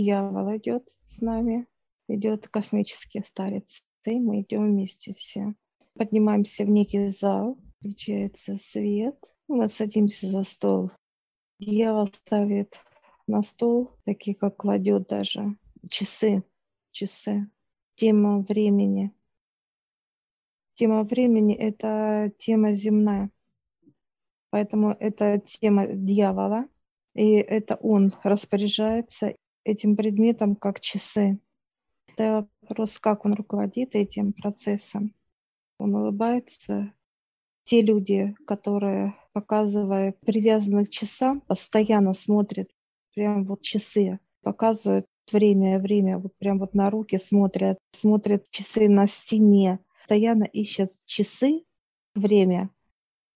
дьявол идет с нами, идет космический старец, и мы идем вместе все. Поднимаемся в некий зал, включается свет, мы садимся за стол. Дьявол ставит на стол, такие как кладет даже, часы, часы, тема времени. Тема времени – это тема земная. Поэтому это тема дьявола, и это он распоряжается этим предметом как часы. Это вопрос, как он руководит этим процессом. Он улыбается. Те люди, которые показывают привязанных к часам, постоянно смотрят прям вот часы, показывают время, время, вот прям вот на руки смотрят, смотрят часы на стене, постоянно ищут часы, время,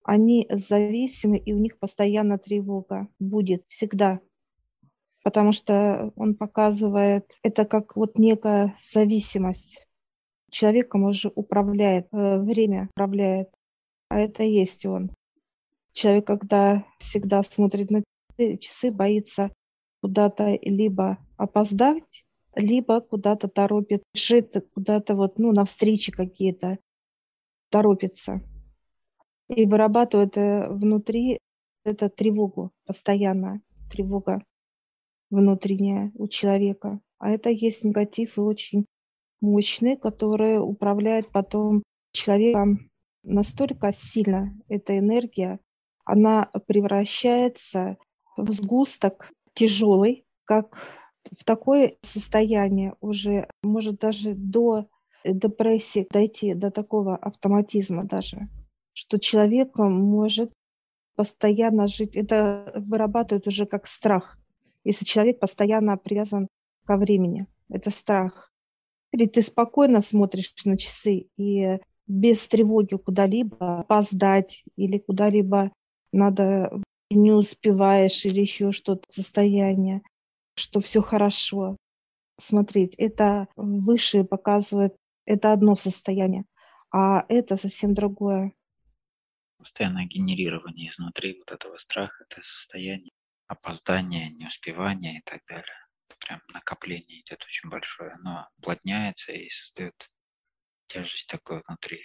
они зависимы, и у них постоянно тревога будет всегда. Потому что он показывает, это как вот некая зависимость. Человеком уже управляет, э, время управляет, а это есть он. Человек, когда всегда смотрит на часы, боится куда-то либо опоздать, либо куда-то торопит, шит куда-то вот, ну, на встречи какие-то, торопится и вырабатывает э, внутри эту тревогу, постоянно тревога внутренняя у человека. А это есть негатив и очень мощный, который управляет потом человеком настолько сильно, эта энергия, она превращается в сгусток тяжелый, как в такое состояние уже может даже до депрессии дойти, до такого автоматизма даже что человек может постоянно жить, это вырабатывает уже как страх. Если человек постоянно привязан ко времени, это страх. Или ты спокойно смотришь на часы и без тревоги куда-либо опоздать или куда-либо надо не успеваешь или еще что-то состояние, что все хорошо. Смотреть, это выше показывает, это одно состояние, а это совсем другое постоянное генерирование изнутри вот этого страха, это состояние опоздания, неуспевания и так далее. Это прям накопление идет очень большое. Оно уплотняется и создает тяжесть такой внутри.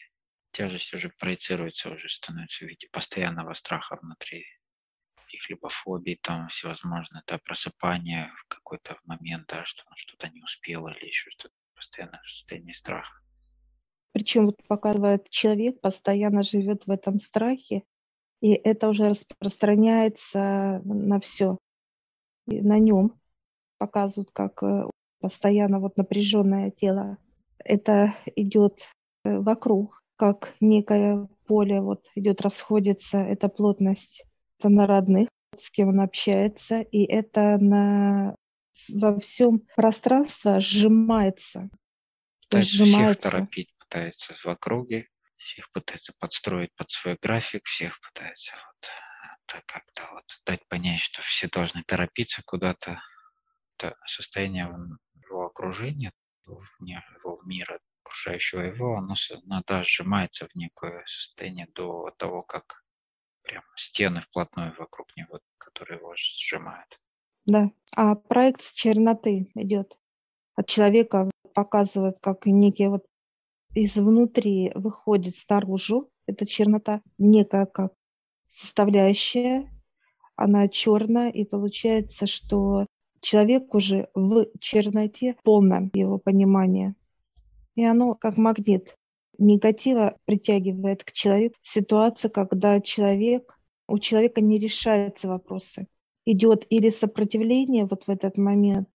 Тяжесть уже проецируется, уже становится в виде постоянного страха внутри каких-либо фобий, там всевозможные, да, просыпание в какой-то момент, да, что он что-то не успел или еще что-то, постоянно в состоянии страха. Причем вот показывает человек постоянно живет в этом страхе, и это уже распространяется на все. И на нем показывают, как э, постоянно вот напряженное тело. Это идет э, вокруг, как некое поле вот идет, расходится, это плотность. Это на родных, с кем он общается, и это на во всем пространство сжимается. То есть сжимается. всех торопить пытается в округе, всех пытается подстроить под свой график, всех пытается вот так как-то вот дать понять, что все должны торопиться куда-то. Это состояние его окружения, его мира, окружающего его, оно, оно да, сжимается в некое состояние до того, как прям стены вплотную вокруг него, которые его сжимают. Да, а проект с черноты идет от человека, показывает как некий вот изнутри выходит снаружи, эта чернота некая как составляющая, она черная, и получается, что человек уже в черноте полном его понимания. И оно как магнит негатива притягивает к человеку ситуация, когда человек, у человека не решаются вопросы. Идет или сопротивление вот в этот момент,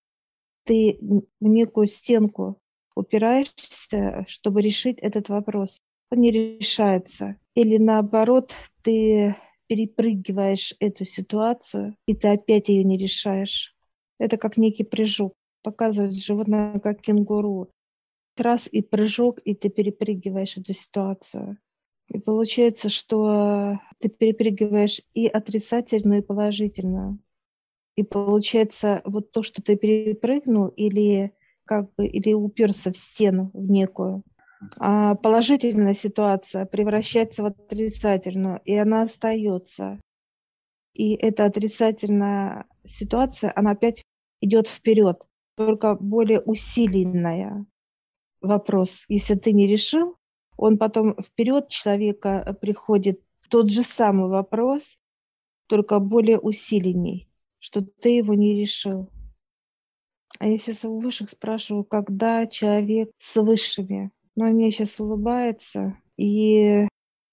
ты в некую стенку упираешься, чтобы решить этот вопрос. Он не решается. Или наоборот, ты перепрыгиваешь эту ситуацию, и ты опять ее не решаешь. Это как некий прыжок. Показывает животное как кенгуру. Раз и прыжок, и ты перепрыгиваешь эту ситуацию. И получается, что ты перепрыгиваешь и отрицательную, и положительную. И получается, вот то, что ты перепрыгнул, или как бы или уперся в стену в некую. А положительная ситуация превращается в отрицательную, и она остается. И эта отрицательная ситуация, она опять идет вперед. только более усиленная вопрос. Если ты не решил, он потом вперед человека приходит тот же самый вопрос, только более усиленней, что ты его не решил. А я сейчас у высших спрашиваю, когда человек с высшими. Но они сейчас улыбаются и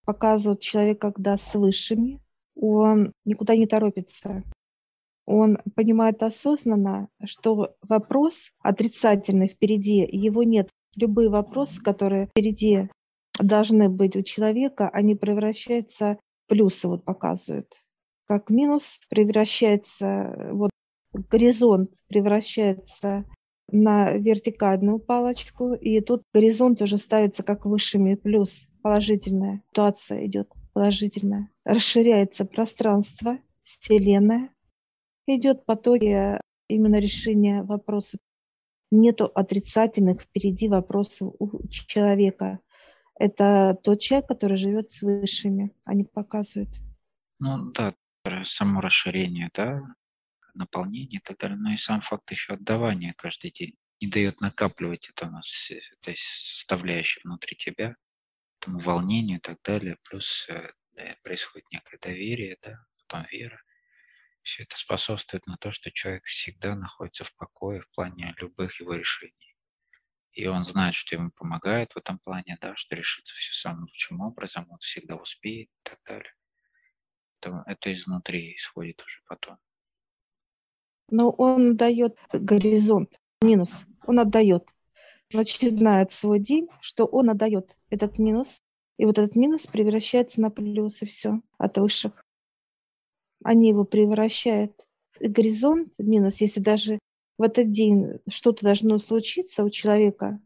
показывают человек, когда с высшими, он никуда не торопится. Он понимает осознанно, что вопрос отрицательный впереди, его нет. Любые вопросы, которые впереди должны быть у человека, они превращаются в плюсы, вот показывают. Как минус превращается, вот горизонт превращается на вертикальную палочку, и тут горизонт уже ставится как высшими плюс, положительная ситуация идет положительная. Расширяется пространство, вселенная, идет потоки именно решения вопросов. Нету отрицательных впереди вопросов у человека. Это тот человек, который живет с высшими, они показывают. Ну да, само расширение, да, наполнение и так далее, но и сам факт еще отдавания каждый день не дает накапливать это у нас, это составляющая внутри тебя, этому волнению и так далее, плюс э, да, происходит некое доверие, да, потом вера. Все это способствует на то, что человек всегда находится в покое в плане любых его решений. И он знает, что ему помогает в этом плане, да, что решится все самым лучшим образом, он всегда успеет и так далее. Это, это изнутри исходит уже потом. Но он дает горизонт, минус. Он отдает. Начинает свой день, что он отдает этот минус. И вот этот минус превращается на плюс, и все от высших они его превращают. Горизонт минус, если даже в этот день что-то должно случиться у человека,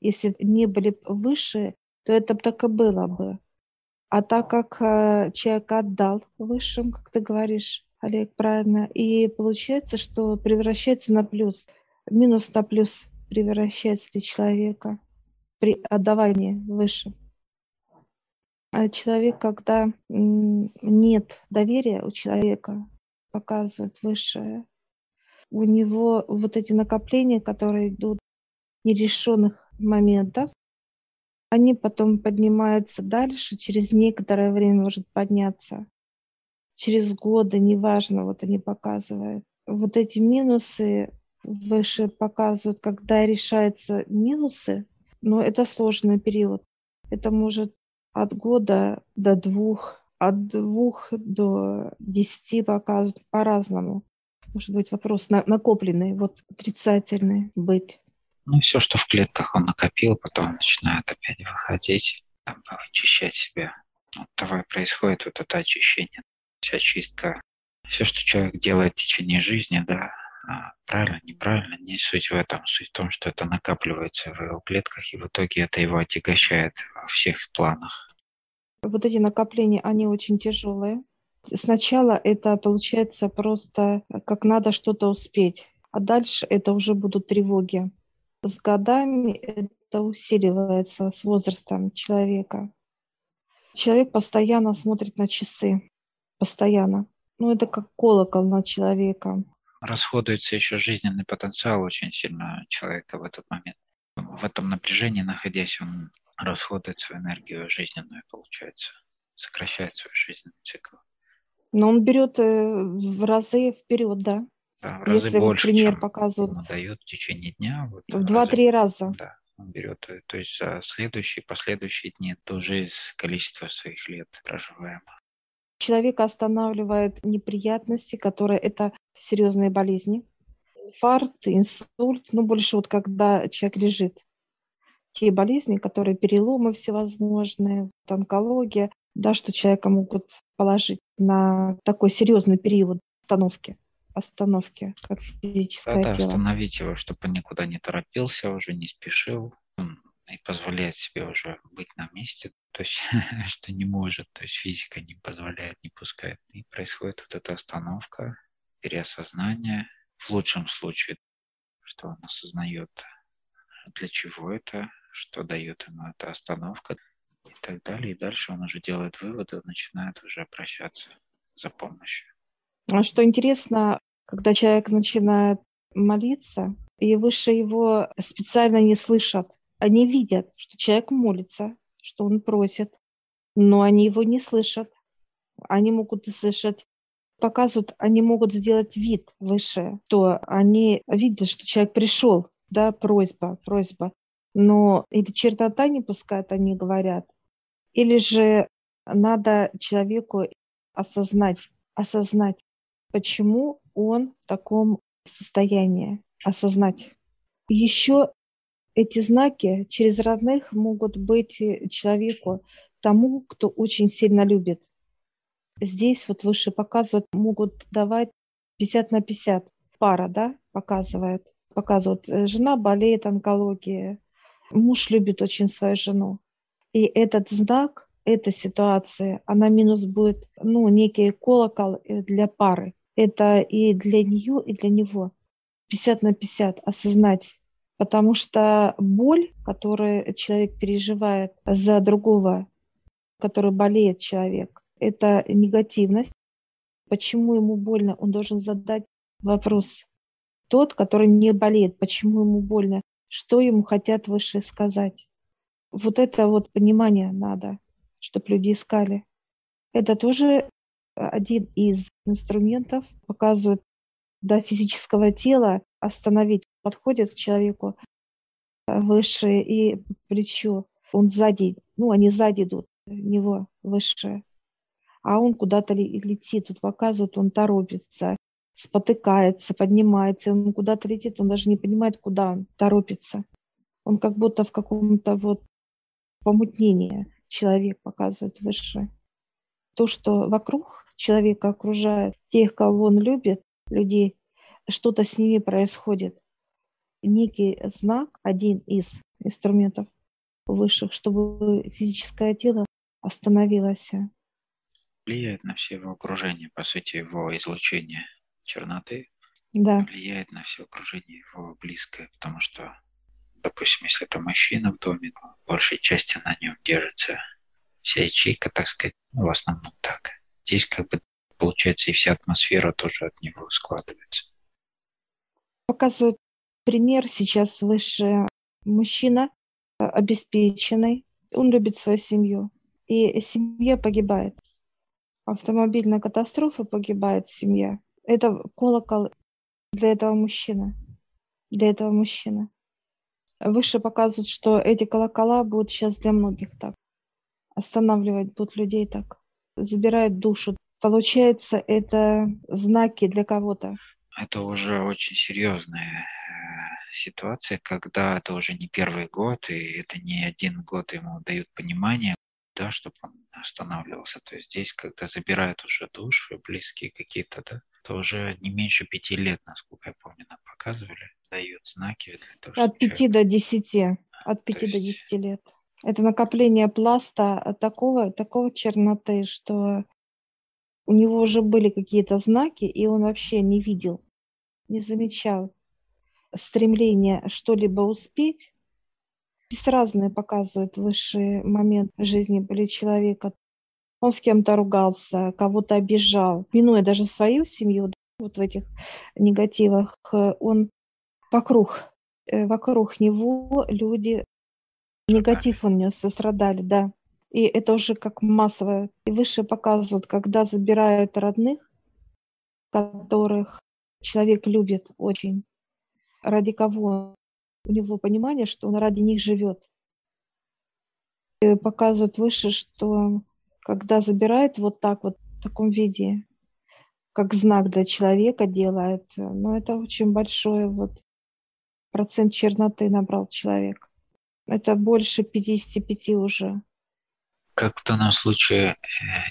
если не были выше, то это бы так и было бы. А так как э, человек отдал высшим, как ты говоришь, Олег, правильно, и получается, что превращается на плюс. Минус на плюс превращается для человека при отдавании высшим. А человек, когда нет доверия у человека, показывает высшее, у него вот эти накопления, которые идут нерешенных моментов, они потом поднимаются дальше, через некоторое время может подняться, через годы, неважно, вот они показывают. Вот эти минусы выше показывают, когда решаются минусы, но это сложный период. Это может от года до двух, от двух до десяти показывают по-разному. Может быть, вопрос на, накопленный, вот отрицательный быть. Ну, все, что в клетках он накопил, потом начинает опять выходить, там, очищать себя. Вот того происходит вот это очищение, вся чистка. Все, что человек делает в течение жизни, да, а, правильно, неправильно, не суть в этом. Суть в том, что это накапливается в его клетках, и в итоге это его отягощает во всех планах. Вот эти накопления, они очень тяжелые. Сначала это получается просто как надо что-то успеть, а дальше это уже будут тревоги. С годами это усиливается с возрастом человека. Человек постоянно смотрит на часы, постоянно. Ну, это как колокол на человека расходуется еще жизненный потенциал очень сильно человека в этот момент. В этом напряжении, находясь, он расходует свою энергию жизненную, получается, сокращает свой жизненный цикл. Но он берет э, в разы вперед, да? Да, в разы Если больше, пример чем показывает. ему дает в течение дня. Вот, в два-три раза. Да, он берет, э, то есть за следующие, последующие дни тоже из количества своих лет проживаемых. Человека останавливает неприятности, которые это серьезные болезни. Инфаркт, инсульт, ну больше вот когда человек лежит. Те болезни, которые переломы всевозможные, онкология, да, что человека могут положить на такой серьезный период остановки остановки, как физическое да, тело. остановить его, чтобы он никуда не торопился, уже не спешил и позволяет себе уже быть на месте, то есть что не может, то есть физика не позволяет, не пускает. И происходит вот эта остановка, переосознание, в лучшем случае, что он осознает, для чего это, что дает ему эта остановка и так далее. И дальше он уже делает выводы, начинает уже обращаться за помощью. А что интересно, когда человек начинает молиться, и выше его специально не слышат. Они видят, что человек молится, что он просит, но они его не слышат. Они могут слышать показывают, они могут сделать вид выше, то они видят, что человек пришел, да, просьба, просьба, но или чернота не пускает, они говорят, или же надо человеку осознать, осознать, почему он в таком состоянии, осознать. Еще эти знаки через родных могут быть человеку, тому, кто очень сильно любит. Здесь вот выше показывают, могут давать 50 на 50. Пара, да, показывает. Показывают, э, жена болеет онкологией, муж любит очень свою жену. И этот знак, эта ситуация, она минус будет, ну, некий колокол э, для пары. Это и для нее, и для него. 50 на 50 осознать. Потому что боль, которую человек переживает за другого, который болеет человек, это негативность. Почему ему больно? Он должен задать вопрос. Тот, который не болеет, почему ему больно? Что ему хотят выше сказать? Вот это вот понимание надо, чтобы люди искали. Это тоже один из инструментов, показывает до физического тела остановить, подходит к человеку выше и плечо. Он сзади, ну, они сзади идут, него выше а он куда-то летит, тут показывают, он торопится, спотыкается, поднимается, он куда-то летит, он даже не понимает, куда он торопится. Он как будто в каком-то вот помутнении человек показывает выше. То, что вокруг человека окружает, тех, кого он любит, людей, что-то с ними происходит. Некий знак, один из инструментов высших, чтобы физическое тело остановилось влияет на все его окружение, по сути, его излучение черноты да. влияет на все окружение его близкое, потому что, допустим, если это мужчина в доме, то большей части на нем держится вся ячейка, так сказать, ну, в основном так. Здесь как бы получается и вся атмосфера тоже от него складывается. Показывает пример сейчас выше мужчина э, обеспеченный, он любит свою семью, и семья погибает автомобильная катастрофа, погибает семья. Это колокол для этого мужчины. Для этого мужчины. Выше показывают, что эти колокола будут сейчас для многих так. Останавливать будут людей так. Забирают душу. Получается, это знаки для кого-то. Это уже очень серьезная э, ситуация, когда это уже не первый год, и это не один год ему дают понимание, да, чтобы он останавливался. То есть здесь, когда забирают уже души, близкие какие-то, да, то уже не меньше пяти лет, насколько я помню, нам показывали, дают знаки для того, От пяти человек... до десяти. От пяти до десяти лет. Это накопление пласта такого, такого черноты, что у него уже были какие-то знаки, и он вообще не видел, не замечал стремление что-либо успеть, Здесь разные показывают высший момент жизни были человека. Он с кем-то ругался, кого-то обижал, минуя даже свою семью, вот в этих негативах, он вокруг, э, вокруг него люди, негатив он нес, страдали, да. И это уже как массовое. И выше показывают, когда забирают родных, которых человек любит очень, ради кого у него понимание, что он ради них живет. И показывают выше, что когда забирает вот так вот в таком виде, как знак для человека делает, но это очень большой вот процент черноты набрал человек. Это больше 55 уже. Как в данном случае э,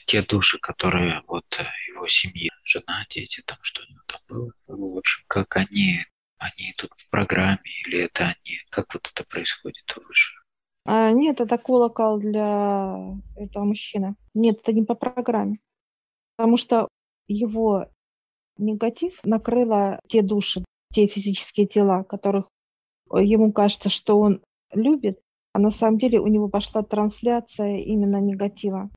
те души, которые вот э, его семьи, жена, дети, там что у него там было, в общем, как они они идут в программе или это они? Как вот это происходит выше? А, нет, это колокол для этого мужчины. Нет, это не по программе. Потому что его негатив накрыло те души, те физические тела, которых ему кажется, что он любит, а на самом деле у него пошла трансляция именно негатива.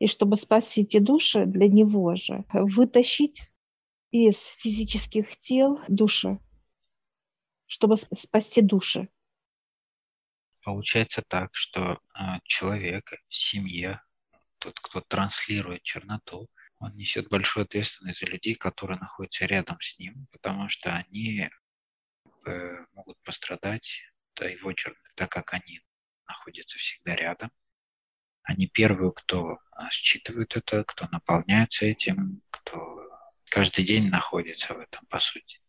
И чтобы спасти эти души для него же, вытащить из физических тел души, чтобы спасти души. Получается так, что э, человек, семья, тот, кто транслирует черноту, он несет большую ответственность за людей, которые находятся рядом с ним, потому что они э, могут пострадать до его черноты, так как они находятся всегда рядом. Они первые, кто а, считывают это, кто наполняется этим, кто каждый день находится в этом, по сути.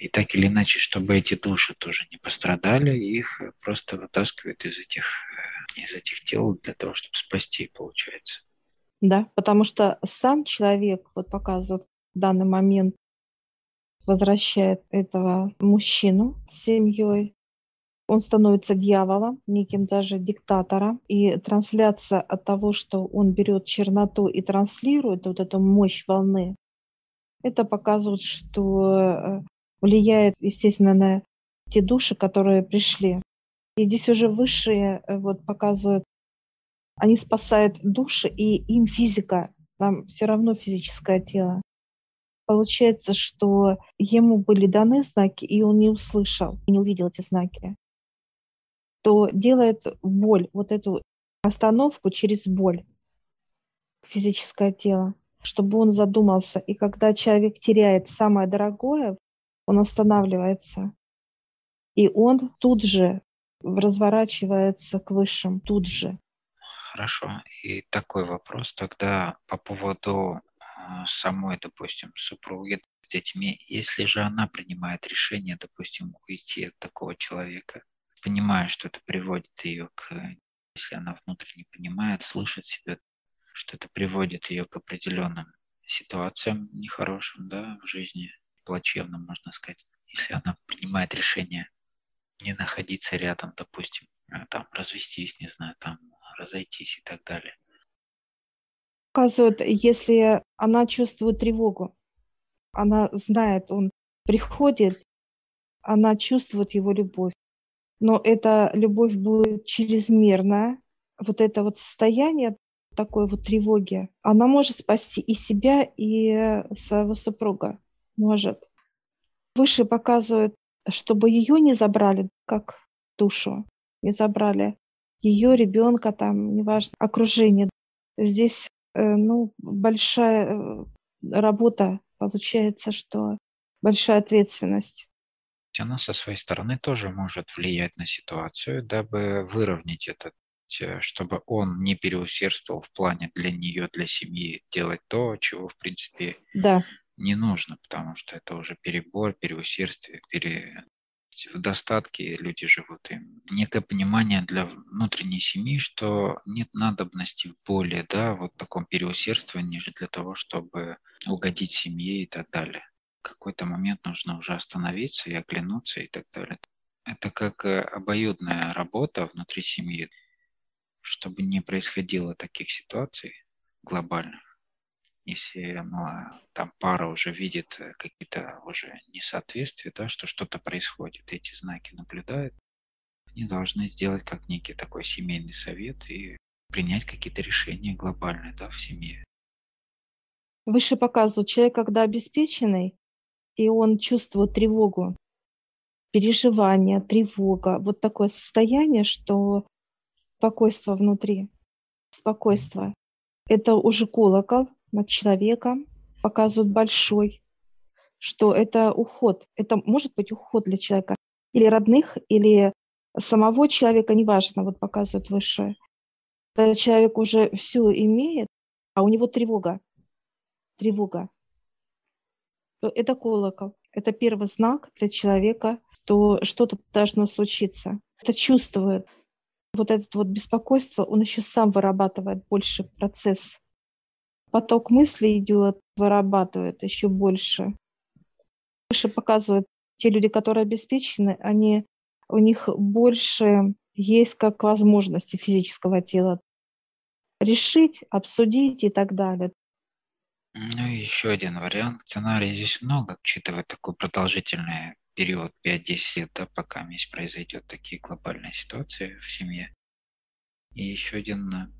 И так или иначе, чтобы эти души тоже не пострадали, их просто вытаскивают из этих, э, из этих тел для того, чтобы спасти, получается. Да, потому что сам человек, вот показывает в данный момент, возвращает этого мужчину с семьей, он становится дьяволом, неким даже диктатором. И трансляция от того, что он берет черноту и транслирует вот эту мощь волны, это показывает, что э, влияет, естественно, на те души, которые пришли. И здесь уже высшие э, вот показывают, они спасают души, и им физика, там все равно физическое тело. Получается, что ему были даны знаки, и он не услышал, и не увидел эти знаки то делает боль, вот эту остановку через боль физическое тело, чтобы он задумался. И когда человек теряет самое дорогое, он останавливается. И он тут же разворачивается к высшим, тут же. Хорошо. И такой вопрос тогда по поводу а, самой, допустим, супруги с детьми. Если же она принимает решение, допустим, уйти от такого человека, понимая, что это приводит ее к, если она внутренне понимает, слышит себя, что это приводит ее к определенным ситуациям нехорошим, да, в жизни, плачевным, можно сказать. Если она принимает решение не находиться рядом, допустим, а там развестись, не знаю, там разойтись и так далее. Указывает, если она чувствует тревогу, она знает, он приходит, она чувствует его любовь но эта любовь будет чрезмерная, вот это вот состояние такой вот тревоги, она может спасти и себя, и своего супруга. Может. Выше показывает, чтобы ее не забрали как душу, не забрали ее ребенка, там, неважно, окружение. Здесь э, ну, большая э, работа, получается, что большая ответственность она со своей стороны тоже может влиять на ситуацию, дабы выровнять этот э, чтобы он не переусердствовал в плане для нее, для семьи делать то, чего в принципе да. не нужно, потому что это уже перебор, переусердствие, пере... в достатке люди живут. И некое понимание для внутренней семьи, что нет надобности в боли, да, вот таком переусердствовании же для того, чтобы угодить семье и так далее какой-то момент нужно уже остановиться и оглянуться и так далее. Это как э, обоюдная работа внутри семьи, чтобы не происходило таких ситуаций глобальных. Если ну, там пара уже видит э, какие-то уже несоответствия, да, что что-то происходит, эти знаки наблюдают, они должны сделать как некий такой семейный совет и принять какие-то решения глобальные да, в семье. Выше показывают, человек, когда обеспеченный, и он чувствует тревогу, переживание, тревога, вот такое состояние, что спокойство внутри, спокойство. Это уже колокол над человеком, показывает большой, что это уход. Это может быть уход для человека или родных, или самого человека, неважно, вот показывает высшее. Когда человек уже все имеет, а у него тревога. Тревога это колокол. Это первый знак для человека, что что-то должно случиться. Это чувствует. Вот это вот беспокойство, он еще сам вырабатывает больше процесс. Поток мысли идет, вырабатывает еще больше. Больше показывает те люди, которые обеспечены, они, у них больше есть как возможности физического тела решить, обсудить и так далее. Ну и еще один вариант. Сценарий здесь много, учитывая такой продолжительный период 5-10 лет, да, пока здесь произойдет такие глобальные ситуации в семье. И еще один,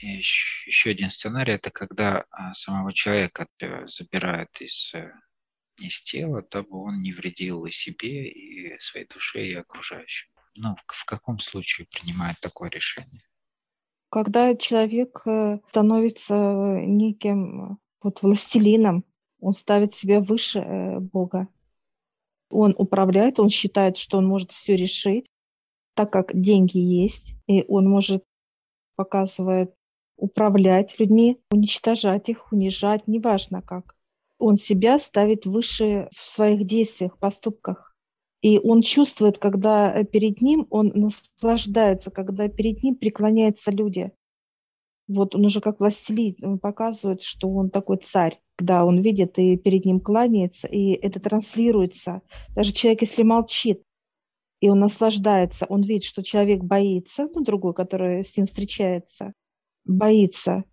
еще один сценарий, это когда а, самого человека забирают из э, из тела, дабы он не вредил и себе, и своей душе, и окружающим. Ну, в каком случае принимает такое решение? Когда человек э, становится неким вот властелином, он ставит себя выше э, Бога. Он управляет, он считает, что он может все решить, так как деньги есть, и он может, показывает, управлять людьми, уничтожать их, унижать, неважно как. Он себя ставит выше в своих действиях, поступках. И он чувствует, когда э, перед ним, он наслаждается, когда перед ним преклоняются люди. Вот он уже как властелин, показывает, что он такой царь, когда он видит и перед ним кланяется, и это транслируется. Даже человек, если молчит, и он наслаждается, он видит, что человек боится, ну, другой, который с ним встречается, боится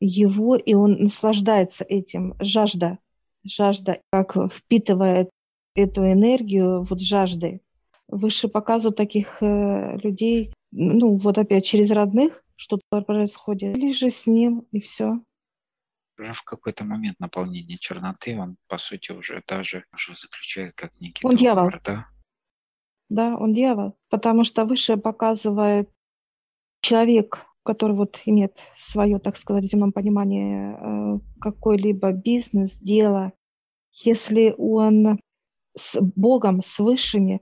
его, и он наслаждается этим. Жажда, жажда, как впитывает эту энергию вот жажды. Выше показывают таких э, людей, ну вот опять через родных что-то происходит, или же с ним, и все. Уже в какой-то момент наполнения черноты он, по сути, уже даже уже заключает как некий он договор, дьявол. да? Да, он дьявол, потому что выше показывает человек, который вот имеет свое, так сказать, в земном понимании э, какой-либо бизнес, дело, если он с Богом, с высшими,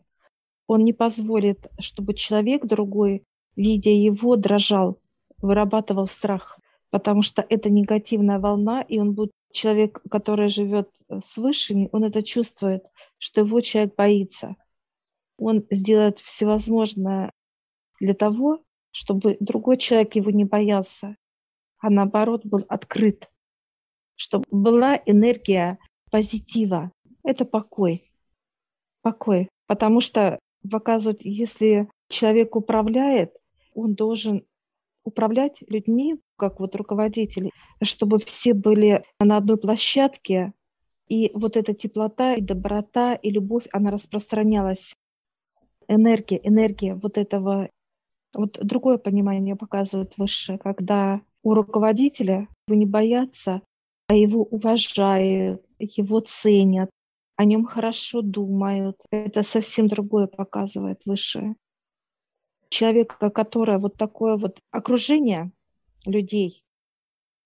он не позволит, чтобы человек другой, видя его, дрожал, вырабатывал страх, потому что это негативная волна, и он будет человек, который живет с высшими, он это чувствует, что его человек боится. Он сделает всевозможное для того, чтобы другой человек его не боялся, а наоборот был открыт, чтобы была энергия позитива. Это покой. Покой. Потому что, показывают, если человек управляет, он должен управлять людьми, как вот руководители, чтобы все были на одной площадке, и вот эта теплота, и доброта, и любовь, она распространялась. Энергия, энергия вот этого вот другое понимание показывает выше, когда у руководителя его не боятся, а его уважают, его ценят, о нем хорошо думают. Это совсем другое показывает выше. Человека, которое вот такое вот окружение людей,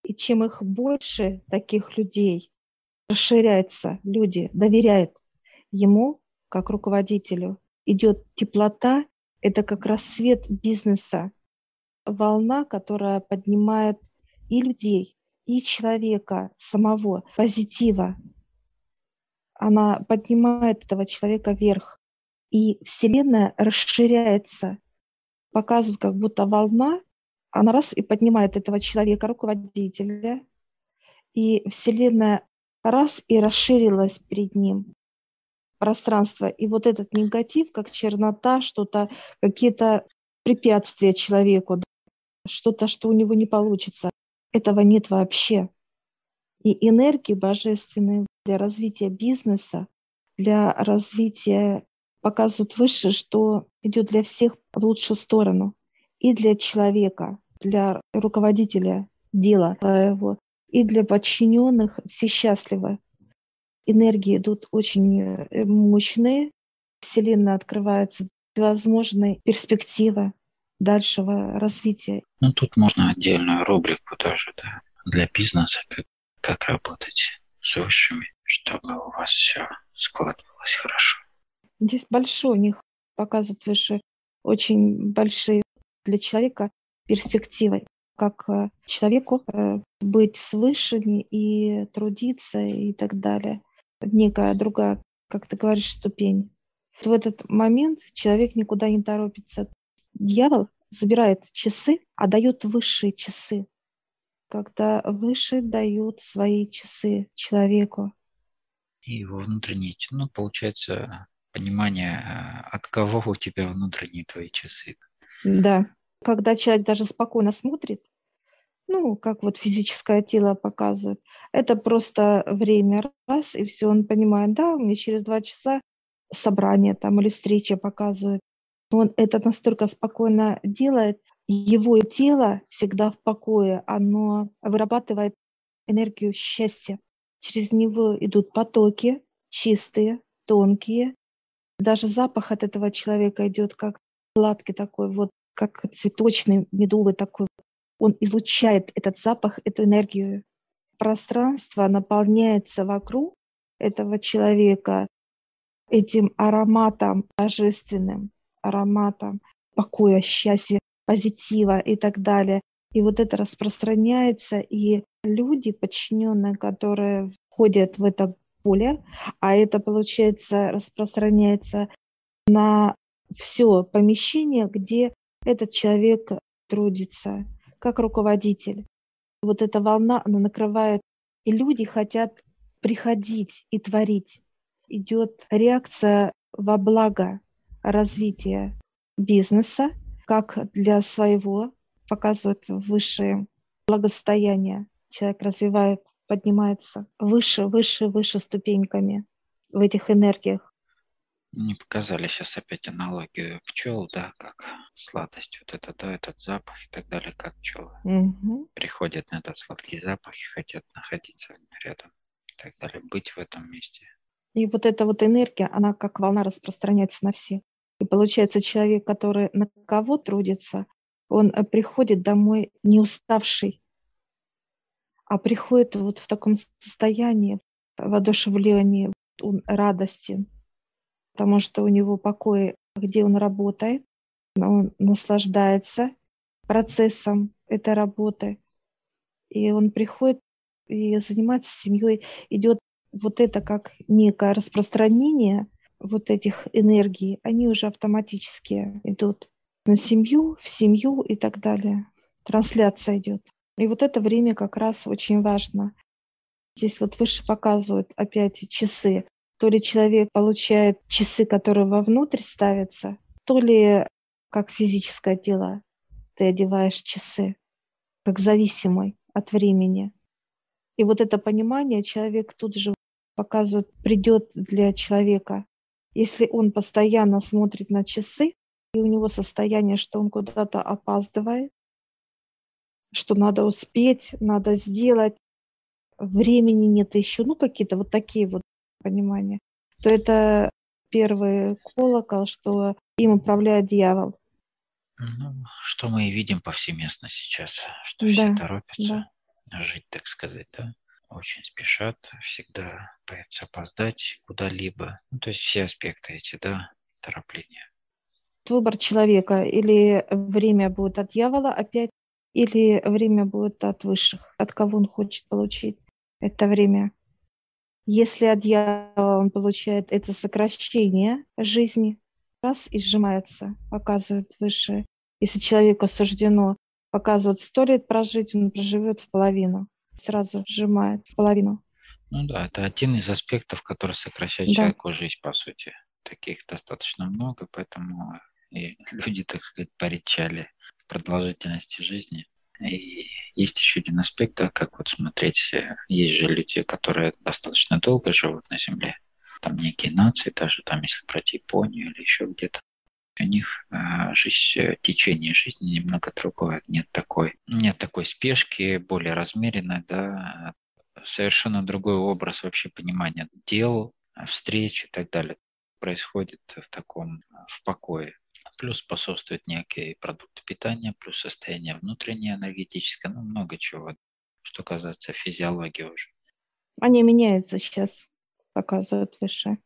и чем их больше таких людей, расширяется, люди доверяют ему, как руководителю, идет теплота это как раз свет бизнеса, волна, которая поднимает и людей, и человека самого, позитива. Она поднимает этого человека вверх. И Вселенная расширяется, показывает, как будто волна, она раз и поднимает этого человека, руководителя, и Вселенная раз и расширилась перед ним пространство. И вот этот негатив, как чернота, что-то, какие-то препятствия человеку, что-то, что у него не получится, этого нет вообще. И энергии божественные для развития бизнеса, для развития показывают выше, что идет для всех в лучшую сторону. И для человека, для руководителя дела своего, и для подчиненных все счастливы. Энергии идут очень э, мощные, Вселенная открывается. Возможные перспективы дальшего развития. Ну, тут можно отдельную рубрику даже, да, для бизнеса, как, как работать высшими, чтобы у вас все складывалось хорошо. Здесь большой у них показывают выше очень большие для человека перспективы, как э, человеку э, быть с высшими и трудиться и так далее некая другая, как ты говоришь, ступень. В этот момент человек никуда не торопится. Дьявол забирает часы, а дает высшие часы. Когда высшие дают свои часы человеку. И его внутренние, ну, получается, понимание, от кого у тебя внутренние твои часы. Да. Когда человек даже спокойно смотрит, ну, как вот физическое тело показывает. Это просто время раз, и все, он понимает, да, у меня через два часа собрание там или встреча показывает. Он это настолько спокойно делает, его тело всегда в покое, оно вырабатывает энергию счастья. через него идут потоки чистые, тонкие. Даже запах от этого человека идет как сладкий такой, вот как цветочный, медовый такой. Он излучает этот запах, эту энергию. Пространство наполняется вокруг этого человека этим ароматом божественным, ароматом покоя, счастья, позитива и так далее. И вот это распространяется, и люди, подчиненные, которые входят в это поле, а это, получается, распространяется на все помещение, где этот человек трудится, как руководитель. Вот эта волна, она накрывает, и люди хотят приходить и творить. Идет реакция во благо развития бизнеса, как для своего, показывает высшее благосостояние. Человек развивает, поднимается выше, выше, выше ступеньками в этих энергиях. Не показали сейчас опять аналогию пчел, да, как сладость, вот это, да, этот запах и так далее, как пчелы угу. приходят на этот сладкий запах и хотят находиться рядом и так далее, быть в этом месте. И вот эта вот энергия, она как волна распространяется на все. И получается, человек, который на кого трудится, он э, приходит домой не уставший, а приходит вот в таком состоянии, воодушевлении, он радостен, потому что у него покой, где он работает, он наслаждается процессом этой работы, и он приходит и занимается семьей, идет вот это как некое распространение вот этих энергий, они уже автоматически идут на семью, в семью и так далее. Трансляция идет. И вот это время как раз очень важно. Здесь вот выше показывают опять часы. То ли человек получает часы, которые вовнутрь ставятся, то ли как физическое тело ты одеваешь часы, как зависимый от времени. И вот это понимание человек тут же показывает, придет для человека. Если он постоянно смотрит на часы, и у него состояние, что он куда-то опаздывает, что надо успеть, надо сделать, времени нет еще, ну какие-то вот такие вот понимания, то это первый колокол, что им управляет дьявол. Ну, что мы и видим повсеместно сейчас, что да, все торопятся да. жить, так сказать, да? Очень спешат, всегда боятся опоздать куда-либо. Ну, то есть все аспекты эти, да, торопления выбор человека. Или время будет от дьявола опять, или время будет от высших, от кого он хочет получить это время. Если от дьявола он получает это сокращение жизни, раз и сжимается, показывает высшее. Если человеку суждено показывать сто лет прожить, он проживет в половину, сразу сжимает в половину. Ну да, это один из аспектов, который сокращает да. человеку жизнь, по сути. Таких достаточно много, поэтому и люди, так сказать, поричали продолжительности жизни. И есть еще один аспект, как вот смотреть, есть же люди, которые достаточно долго живут на Земле, там некие нации, даже там, если брать Японию или еще где-то, у них э, жизнь, э, течение жизни немного другое, нет такой, нет такой спешки, более размеренной, да, совершенно другой образ вообще понимания дел, встреч и так далее происходит в таком, в покое плюс способствуют некие продукты питания, плюс состояние внутреннее энергетическое, ну много чего, что касается физиологии уже. Они меняются сейчас, показывают выше.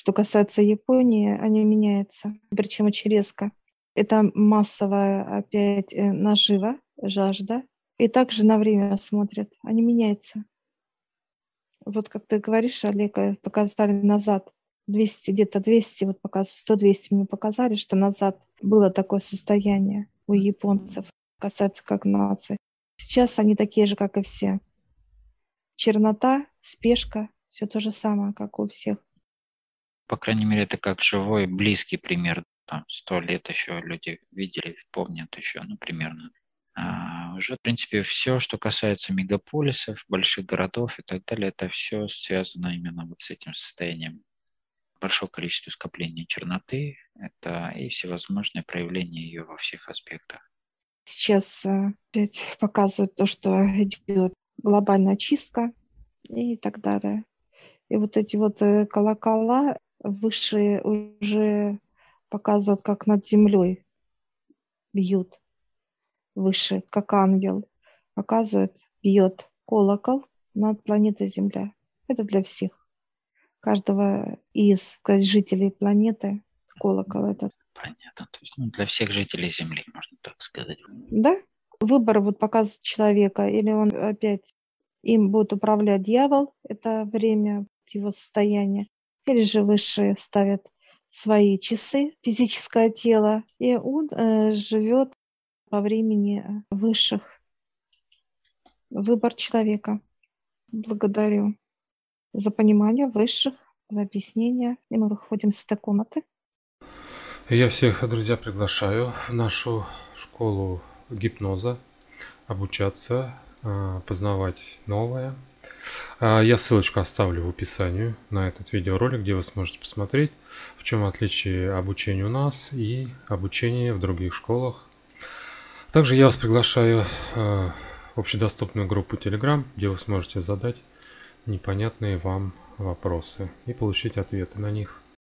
Что касается Японии, они меняются, причем очень резко. Это массовая опять э, нажива, жажда. И также на время смотрят. Они меняются. Вот как ты говоришь, Олег, э, показали назад. 200, где-то 200, вот показывают, 100-200 мне показали, что назад было такое состояние у японцев, касается как нации. Сейчас они такие же, как и все. Чернота, спешка, все то же самое, как у всех. По крайней мере, это как живой, близкий пример. Там сто лет еще люди видели, помнят еще, ну, примерно. А уже, в принципе, все, что касается мегаполисов, больших городов и так далее, это все связано именно вот с этим состоянием большое количество скопления черноты, это и всевозможные проявления ее во всех аспектах. Сейчас э, опять показывают то, что идет глобальная чистка, и так далее. И вот эти вот э, колокола высшие уже показывают, как над землей бьют выше, как ангел. Показывает, бьет колокол над планетой Земля. Это для всех. Каждого из сказать, жителей планеты колокол этот. Понятно. То есть ну, для всех жителей Земли, можно так сказать. Да. Выбор вот показывает человека, или он опять им будет управлять дьявол, это время его состояния, или же высшие ставят свои часы, физическое тело, и он э, живет по времени высших. Выбор человека. Благодарю за понимание высших, за объяснение. И мы выходим с этой комнаты. Я всех, друзья, приглашаю в нашу школу гипноза обучаться, а, познавать новое. А, я ссылочку оставлю в описании на этот видеоролик, где вы сможете посмотреть, в чем отличие обучения у нас и обучения в других школах. Также я вас приглашаю а, в общедоступную группу Telegram, где вы сможете задать непонятные вам вопросы и получить ответы на них.